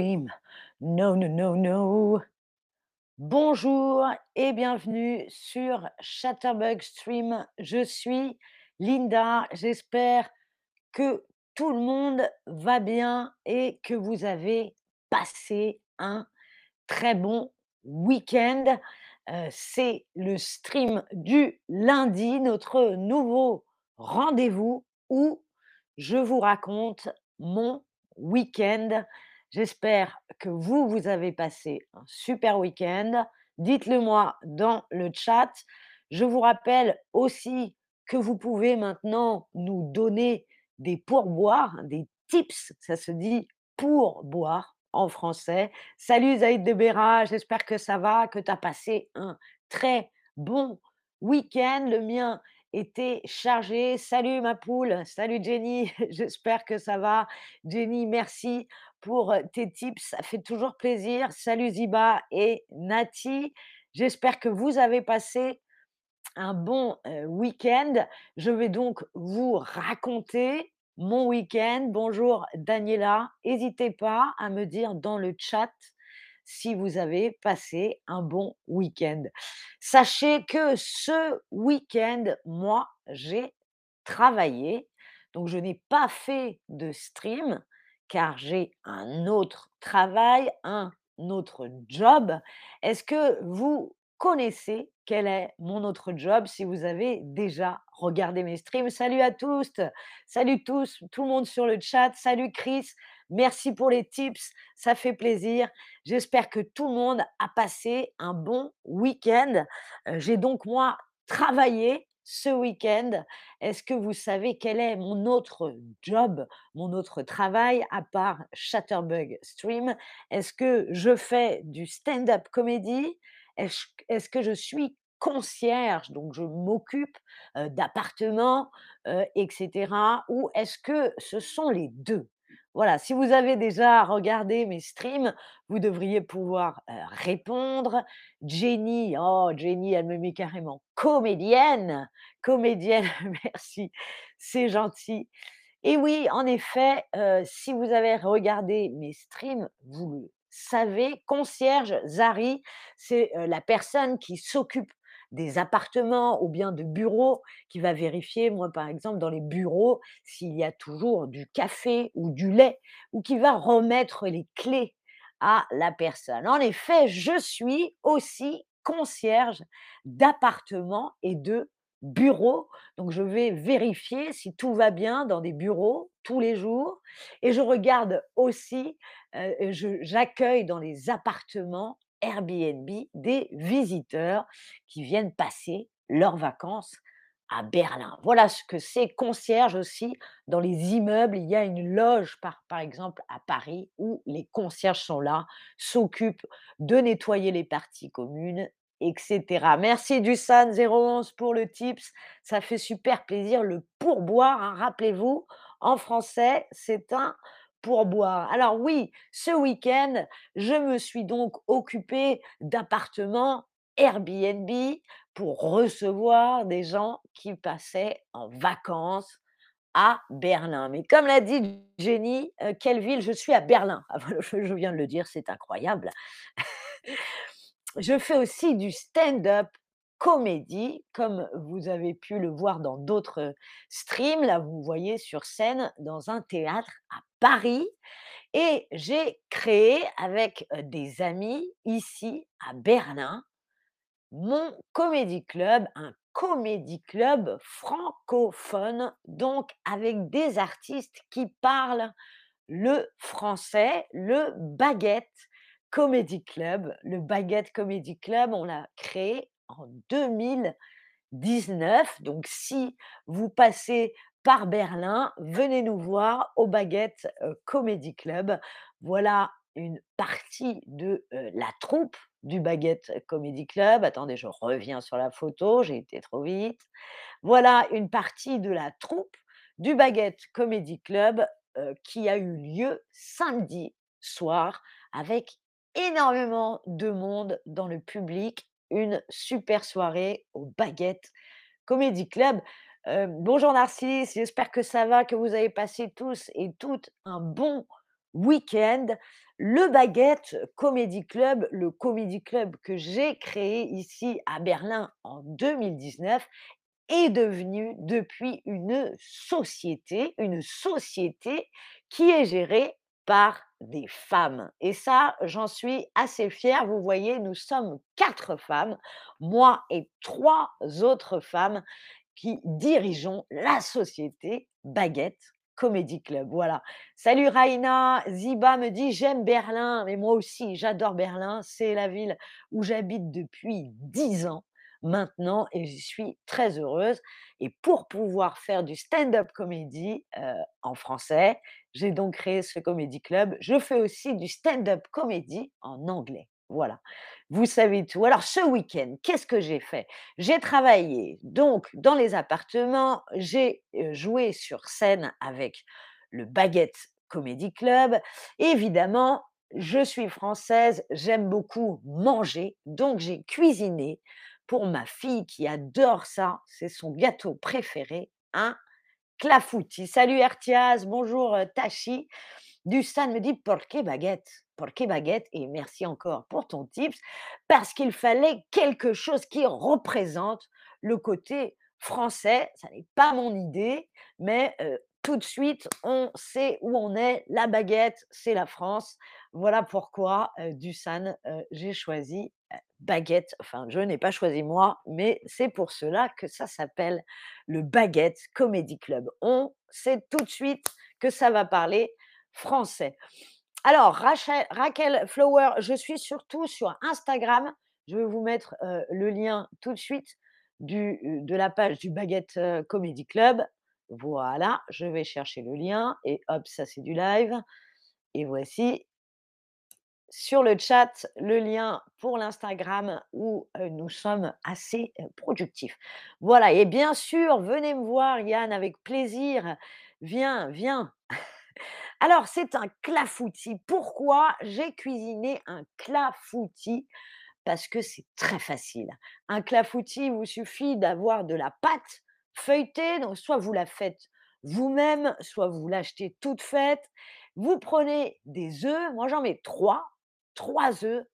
No, no, no, no. Bonjour et bienvenue sur Chatterbug Stream. Je suis Linda. J'espère que tout le monde va bien et que vous avez passé un très bon week-end. Euh, c'est le stream du lundi, notre nouveau rendez-vous où je vous raconte mon week-end. J'espère que vous, vous avez passé un super week-end. Dites-le moi dans le chat. Je vous rappelle aussi que vous pouvez maintenant nous donner des pourboires, des tips, ça se dit pourboire en français. Salut Zaïd de Béra, j'espère que ça va, que tu as passé un très bon week-end. Le mien était chargé. Salut ma poule, salut Jenny, j'espère que ça va. Jenny, merci pour tes tips, ça fait toujours plaisir. Salut Ziba et Nati, j'espère que vous avez passé un bon week-end. Je vais donc vous raconter mon week-end. Bonjour Daniela, n'hésitez pas à me dire dans le chat si vous avez passé un bon week-end. Sachez que ce week-end, moi, j'ai travaillé. Donc, je n'ai pas fait de stream car j'ai un autre travail, un autre job. Est-ce que vous connaissez quel est mon autre job si vous avez déjà regardé mes streams? Salut à tous, salut tous, tout le monde sur le chat, salut Chris, merci pour les tips, ça fait plaisir. J'espère que tout le monde a passé un bon week-end. Euh, j'ai donc moi travaillé ce week-end? Est-ce que vous savez quel est mon autre job, mon autre travail à part Chatterbug Stream? Est-ce que je fais du stand-up comédie? Est-ce est que je suis concierge, donc je m'occupe euh, d'appartements, euh, etc. Ou est-ce que ce sont les deux? Voilà, si vous avez déjà regardé mes streams, vous devriez pouvoir euh, répondre. Jenny, oh Jenny, elle me met carrément comédienne, comédienne, merci, c'est gentil. Et oui, en effet, euh, si vous avez regardé mes streams, vous le savez, concierge Zari, c'est euh, la personne qui s'occupe des appartements ou bien de bureaux, qui va vérifier, moi par exemple, dans les bureaux, s'il y a toujours du café ou du lait, ou qui va remettre les clés à la personne. En effet, je suis aussi concierge d'appartements et de bureaux. Donc, je vais vérifier si tout va bien dans des bureaux tous les jours. Et je regarde aussi, euh, j'accueille dans les appartements Airbnb des visiteurs qui viennent passer leurs vacances à Berlin. Voilà ce que c'est concierge aussi. Dans les immeubles, il y a une loge, par, exemple à Paris, où les concierges sont là, s'occupent de nettoyer les parties communes, etc. Merci Dusan 011 pour le tips. Ça fait super plaisir. Le pourboire, hein, rappelez-vous, en français, c'est un pour boire. Alors oui, ce week-end, je me suis donc occupée d'appartements Airbnb pour recevoir des gens qui passaient en vacances à Berlin. Mais comme l'a dit Jenny, euh, quelle ville? Je suis à Berlin. Ah, je viens de le dire, c'est incroyable. je fais aussi du stand-up comédie, comme vous avez pu le voir dans d'autres streams. Là, vous voyez sur scène dans un théâtre à Paris. Et j'ai créé avec des amis ici à Berlin mon comédie club, un comédie club francophone, donc avec des artistes qui parlent le français, le baguette Comedy Club. Le Baguette Comedy Club, on l'a créé en 2019. Donc, si vous passez par Berlin, venez nous voir au Baguette Comedy Club. Voilà une partie de la troupe du Baguette Comedy Club. Attendez, je reviens sur la photo, j'ai été trop vite. Voilà une partie de la troupe du Baguette Comedy Club qui a eu lieu samedi soir avec énormément de monde dans le public une super soirée au Baguette Comedy Club. Euh, bonjour Narcisse, j'espère que ça va, que vous avez passé tous et toutes un bon week-end. Le Baguette Comedy Club, le comedy club que j'ai créé ici à Berlin en 2019 est devenu depuis une société, une société qui est gérée par des femmes. Et ça, j'en suis assez fière. Vous voyez, nous sommes quatre femmes, moi et trois autres femmes qui dirigeons la société Baguette Comedy Club. Voilà. Salut Raina, Ziba me dit j'aime Berlin, mais moi aussi j'adore Berlin. C'est la ville où j'habite depuis 10 ans maintenant et j'y suis très heureuse. Et pour pouvoir faire du stand-up comédie euh, en français, j'ai donc créé ce comédie club. Je fais aussi du stand-up comédie en anglais. Voilà, vous savez tout. Alors ce week-end, qu'est-ce que j'ai fait? J'ai travaillé donc dans les appartements, j'ai joué sur scène avec le Baguette Comedy Club. Évidemment, je suis française, j'aime beaucoup manger, donc j'ai cuisiné pour ma fille qui adore ça, c'est son gâteau préféré, un clafoutis. Salut Ertiaz, bonjour Tachi. Dusan me dit Porqué baguette Porqué baguette Et merci encore pour ton tips, parce qu'il fallait quelque chose qui représente le côté français. Ça n'est pas mon idée, mais tout de suite, on sait où on est. La baguette, c'est la France. Voilà pourquoi, euh, Dusan, euh, j'ai choisi baguette. Enfin, je n'ai pas choisi moi, mais c'est pour cela que ça s'appelle le Baguette Comedy Club. On sait tout de suite que ça va parler français. Alors, Raquel Flower, je suis surtout sur Instagram. Je vais vous mettre le lien tout de suite du, de la page du Baguette Comedy Club. Voilà, je vais chercher le lien et hop, ça c'est du live. Et voici sur le chat le lien pour l'Instagram où nous sommes assez productifs. Voilà, et bien sûr, venez me voir, Yann, avec plaisir. Viens, viens. Alors, c'est un clafoutis. Pourquoi j'ai cuisiné un clafoutis? Parce que c'est très facile. Un clafoutis, il vous suffit d'avoir de la pâte feuilletée, donc soit vous la faites vous-même, soit vous l'achetez toute faite. Vous prenez des œufs, moi j'en mets trois, trois œufs,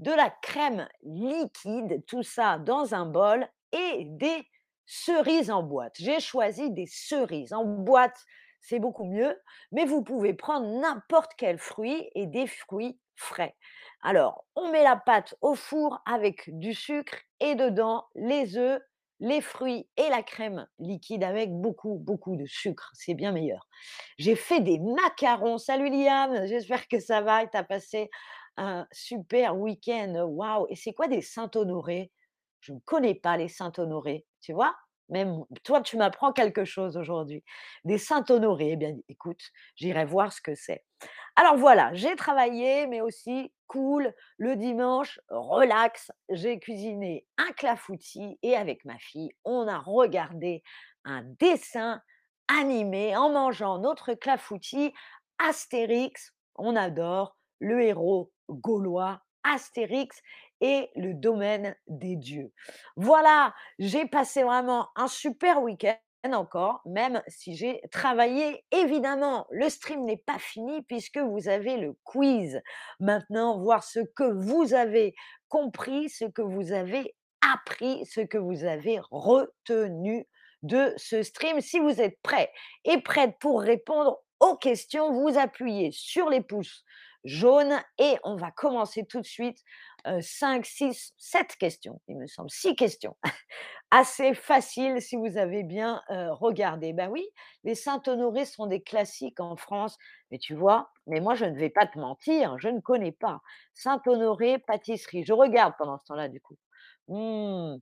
de la crème liquide, tout ça dans un bol et des cerises en boîte. J'ai choisi des cerises en boîte, c'est beaucoup mieux, mais vous pouvez prendre n'importe quel fruit et des fruits frais. Alors, on met la pâte au four avec du sucre et dedans les œufs, les fruits et la crème liquide avec beaucoup, beaucoup de sucre. C'est bien meilleur. J'ai fait des macarons. Salut Liam, j'espère que ça va et tu as passé un super week-end. Waouh! Et c'est quoi des Saint-Honoré? Je ne connais pas les Saint-Honoré, tu vois? Même toi, tu m'apprends quelque chose aujourd'hui. Des Saint-Honoré, eh bien, écoute, j'irai voir ce que c'est. Alors voilà, j'ai travaillé, mais aussi cool, le dimanche, relax, j'ai cuisiné un clafoutis et avec ma fille, on a regardé un dessin animé en mangeant notre clafoutis Astérix. On adore le héros gaulois Astérix et le domaine des dieux. Voilà, j'ai passé vraiment un super week-end encore, même si j'ai travaillé. Évidemment, le stream n'est pas fini puisque vous avez le quiz. Maintenant, voir ce que vous avez compris, ce que vous avez appris, ce que vous avez retenu de ce stream. Si vous êtes prêts et prête pour répondre aux questions, vous appuyez sur les pouces jaunes et on va commencer tout de suite 5, 6, 7 questions, il me semble, 6 questions. Assez facile si vous avez bien regardé. Ben oui, les Saint-Honoré sont des classiques en France, mais tu vois, mais moi je ne vais pas te mentir, je ne connais pas. Saint-Honoré, pâtisserie, je regarde pendant ce temps-là du coup. Mmh.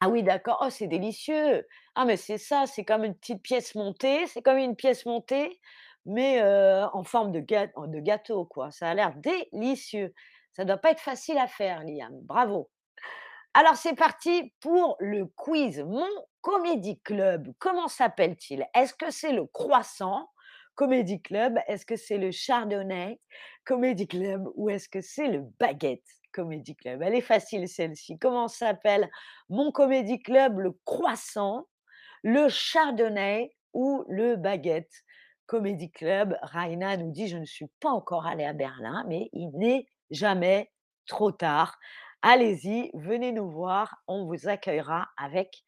Ah oui, d'accord. Oh, c'est délicieux. Ah, mais c'est ça, c'est comme une petite pièce montée. C'est comme une pièce montée, mais en forme de, de gâteau, quoi. Ça a l'air délicieux. Ça ne doit pas être facile à faire, Liam. Bravo. Alors, c'est parti pour le quiz. Mon Comédie Club, comment s'appelle-t-il? Est-ce que c'est le Croissant? Comédie Club Est-ce que c'est le Chardonnay? Comédie Club Ou est-ce que c'est le Baguette? Comédie Club Elle est facile, celle-ci. Comment s'appelle mon Comédie Club Le Croissant, le Chardonnay ou le Baguette? Comedy Club. Raina nous dit: «Je ne suis pas encore allée à Berlin, mais il n'est jamais trop tard. Allez-y, venez nous voir, on vous accueillera avec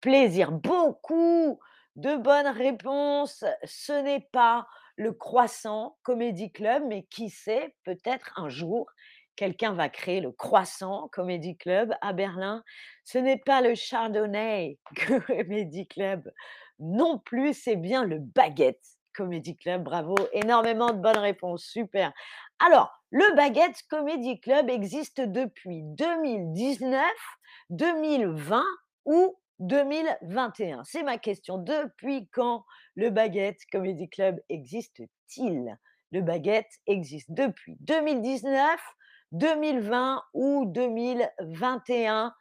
plaisir». Beaucoup de bonnes réponses. Ce n'est pas le Croissant Comedy Club, mais qui sait, peut-être un jour, quelqu'un va créer le Croissant Comedy Club à Berlin. Ce n'est pas le Chardonnay Comedy Club non plus, c'est bien le Baguette Comedy Club. Bravo, énormément de bonnes réponses, super. Alors, le Baguette Comedy Club existe depuis 2019, 2020 ou 2021? C'est ma question. Depuis quand le Baguette Comedy Club existe-t-il? Le Baguette existe depuis 2019, 2020 ou 2021?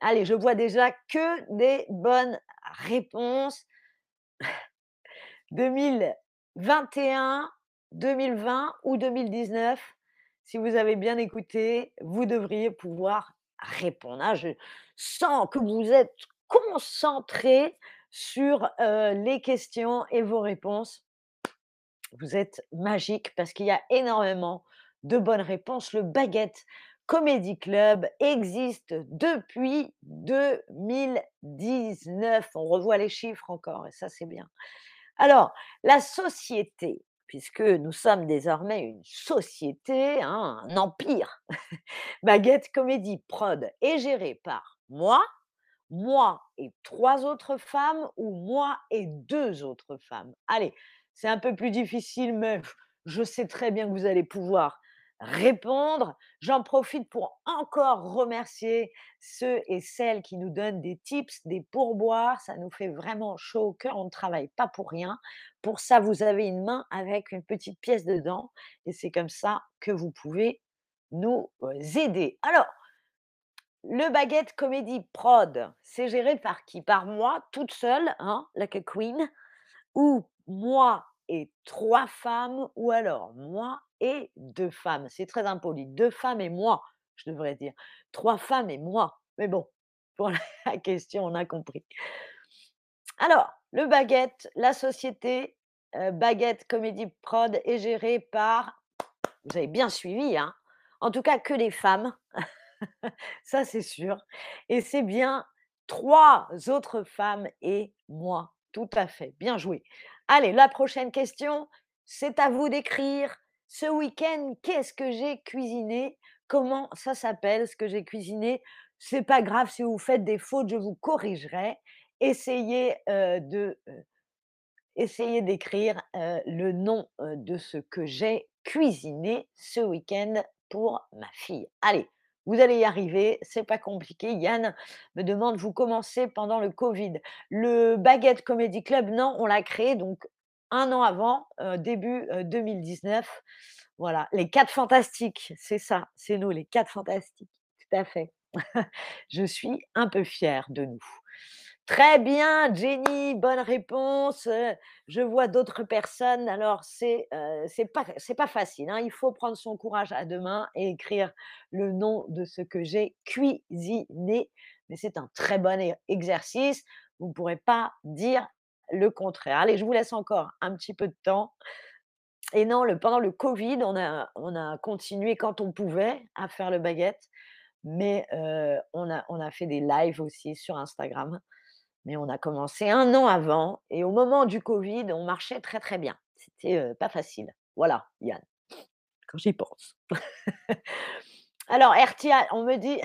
Allez, je vois déjà que des bonnes réponses. 2021, 2020 ou 2019? Si vous avez bien écouté, vous devriez pouvoir répondre. Ah, je sens que vous êtes concentrés sur, heu, les questions et vos réponses. Vous êtes magiques parce qu'il y a énormément de bonnes réponses. Le Baguette Comedy Club existe depuis 2019. On revoit les chiffres encore et ça, c'est bien. Alors, la société, puisque nous sommes désormais une société, hein, un empire, Baguette Comedy Prod est gérée par moi, moi et 3 autres femmes ou moi et 2 autres femmes? Allez, c'est un peu plus difficile, mais je sais très bien que vous allez pouvoir répondre. J'en profite pour encore remercier ceux et celles qui nous donnent des tips, des pourboires. Ça nous fait vraiment chaud au cœur. On ne travaille pas pour rien. Pour ça, vous avez une main avec une petite pièce dedans et c'est comme ça que vous pouvez nous, aider. Alors, le Baguette Comedy Prod, c'est géré par qui? Par moi, toute seule, hein, like a queen? Ou moi et 3 femmes? Ou alors moi et 2 femmes. C'est très impoli. 2 femmes et moi, je devrais dire. 3 femmes et moi. Mais bon, pour la question, on a compris. Alors, le Baguette, la société, heu, Baguette Comedy Prod est gérée par vous avez bien suivi, hein, en tout cas que des femmes, ça c'est sûr et c'est bien 3 autres femmes et moi. Tout à fait, bien joué. Allez, la prochaine question, c'est à vous d'écrire. Ce week-end, qu'est-ce que j'ai cuisiné? Comment ça s'appelle ce que j'ai cuisiné? C'est pas grave si vous faites des fautes, je vous corrigerai. Essayez, heu, de, essayez d'écrire, heu, le nom, de ce que j'ai cuisiné ce week-end pour ma fille. Allez, vous allez y arriver, c'est pas compliqué. Yann me demande: «Vous commencez pendant le covid?» le Baguette Comedy Club, non, on l'a créé donc 1 an avant, début, heu, 2019. Voilà, les 4 fantastiques, c'est ça, c'est nous les 4 fantastiques, tout à fait. Je suis un peu fière de nous. Très bien, Jenny, bonne réponse, je vois d'autres personnes. Alors c'est, c'est pas pas facile, hein, il faut prendre son courage à 2 mains et écrire le nom de ce que j'ai cuisiné, mais c'est un très bon e exercice. Vous ne pourrez pas dire le contraire. Allez, je vous laisse encore un petit peu de temps et non, pendant le covid, on a on a continué quand on pouvait à faire le Baguette, mais heu, on a fait des lives aussi sur Instagram, mais on a commencé 1 an avant et au moment du covid, on marchait très, très bien. C'était, heu, pas facile. Voilà, Yann, quand j'y pense. Alors RTL, on me dit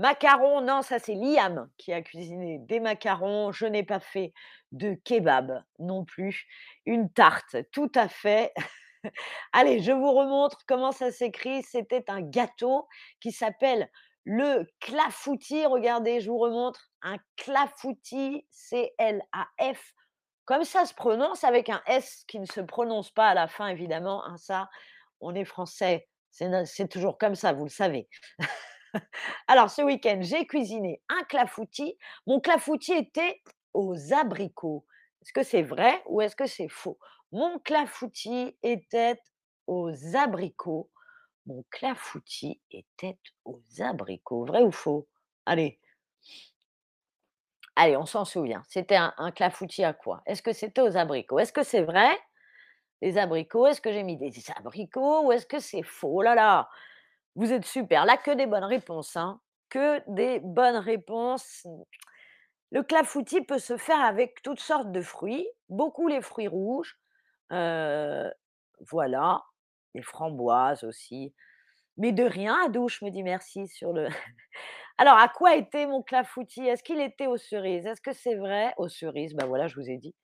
macarons, non, ça c'est Liam qui a cuisiné des macarons. Je n'ai pas fait de kebab non plus. Une tarte, tout à fait. Allez, je vous remontre comment ça s'écrit. C'était un gâteau qui s'appelle le clafoutis. Regardez, je vous remontre. Un clafoutis, C-L-A-F, comme ça se prononce avec un S qui ne se prononce pas à la fin évidemment, hein, ça, on est français, c'est toujours comme ça, vous le savez. Alors ce week-end, j'ai cuisiné un clafoutis. Mon clafoutis était aux abricots. Est-ce que c'est vrai ou est-ce que c'est faux? Mon clafoutis était aux abricots. Mon clafoutis était aux abricots. Vrai ou faux? Allez. Allez, on s'en souvient. C'était un clafoutis à quoi? Est-ce que c'était aux abricots? Est-ce que c'est vrai? Des abricots. Est-ce que j'ai mis des abricots ou est-ce que c'est faux? Oh là là, vous êtes super, là que des bonnes réponses, hein, que des bonnes réponses. Le clafoutis peut se faire avec toutes sortes de fruits, beaucoup les fruits rouges, voilà, les framboises aussi. Mais de rien Adouche me dit: «Merci» sur le alors à quoi était mon clafoutis? Est-ce qu'il était aux cerises? Est-ce que c'est vrai? Aux cerises, bah, voilà, je vous ai dit.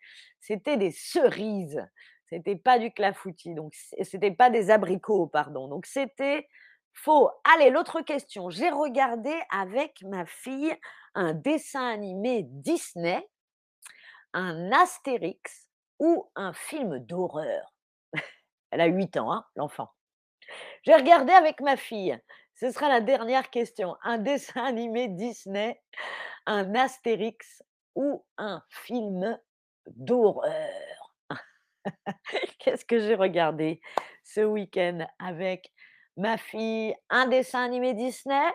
C'était des cerises, c'était pas du clafoutis, donc c'était pas des abricots, pardon, donc c'était faux. Allez, l'autre question. J'ai regardé avec ma fille un dessin animé Disney, un Astérix ou un film d'horreur. Elle a 8 ans, hein, l'enfant. J'ai regardé avec ma fille, ce sera la dernière question. Un dessin animé Disney, un Astérix ou un film d'horreur? Qu'est-ce que j'ai regardé ce week-end avec ma fille? Un dessin animé Disney?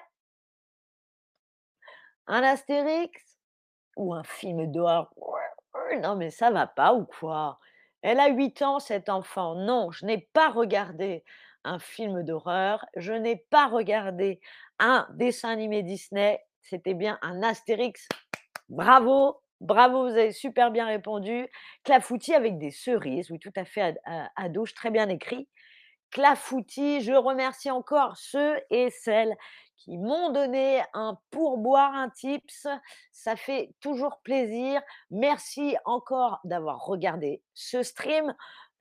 Un Astérix? Ou un film d'horreur? Non mais ça va pas ou quoi? Elle a 8 ans cette enfant. Non, je n'ai pas regardé un film d'horreur, je n'ai pas regardé un dessin animé Disney, c'était bien un Astérix. Bravo, bravo, vous avez super bien répondu. Clafoutis avec des cerises, oui tout à fait Ad A Adouche, très bien écrit. Clafoutis, je remercie encore ceux et celles qui m'ont donné un pourboire, un tips, ça fait toujours plaisir. Merci encore d'avoir regardé ce stream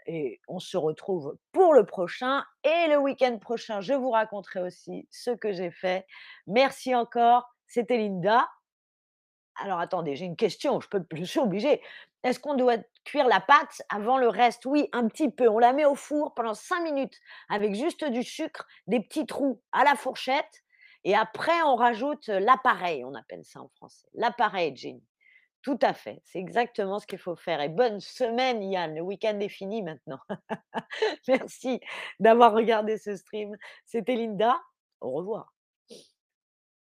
et on se retrouve pour le prochain et le week-end prochain, je vous raconterai aussi ce que j'ai fait. Merci encore, c'était Linda. Alors attendez, j'ai une question, je peux je suis obligée. Est-ce qu'on doit cuire la pâte avant le reste? Oui, un petit peu. On la met au four pendant 5 minutes avec juste du sucre, des petits trous à la fourchette et après on rajoute l'appareil, on appelle ça en français. L'appareil, Jenny. Tout à fait, c'est exactement ce qu'il faut faire et bonne semaine Yann, le week-end est fini maintenant. Merci d'avoir regardé ce stream. C'était Linda, au revoir.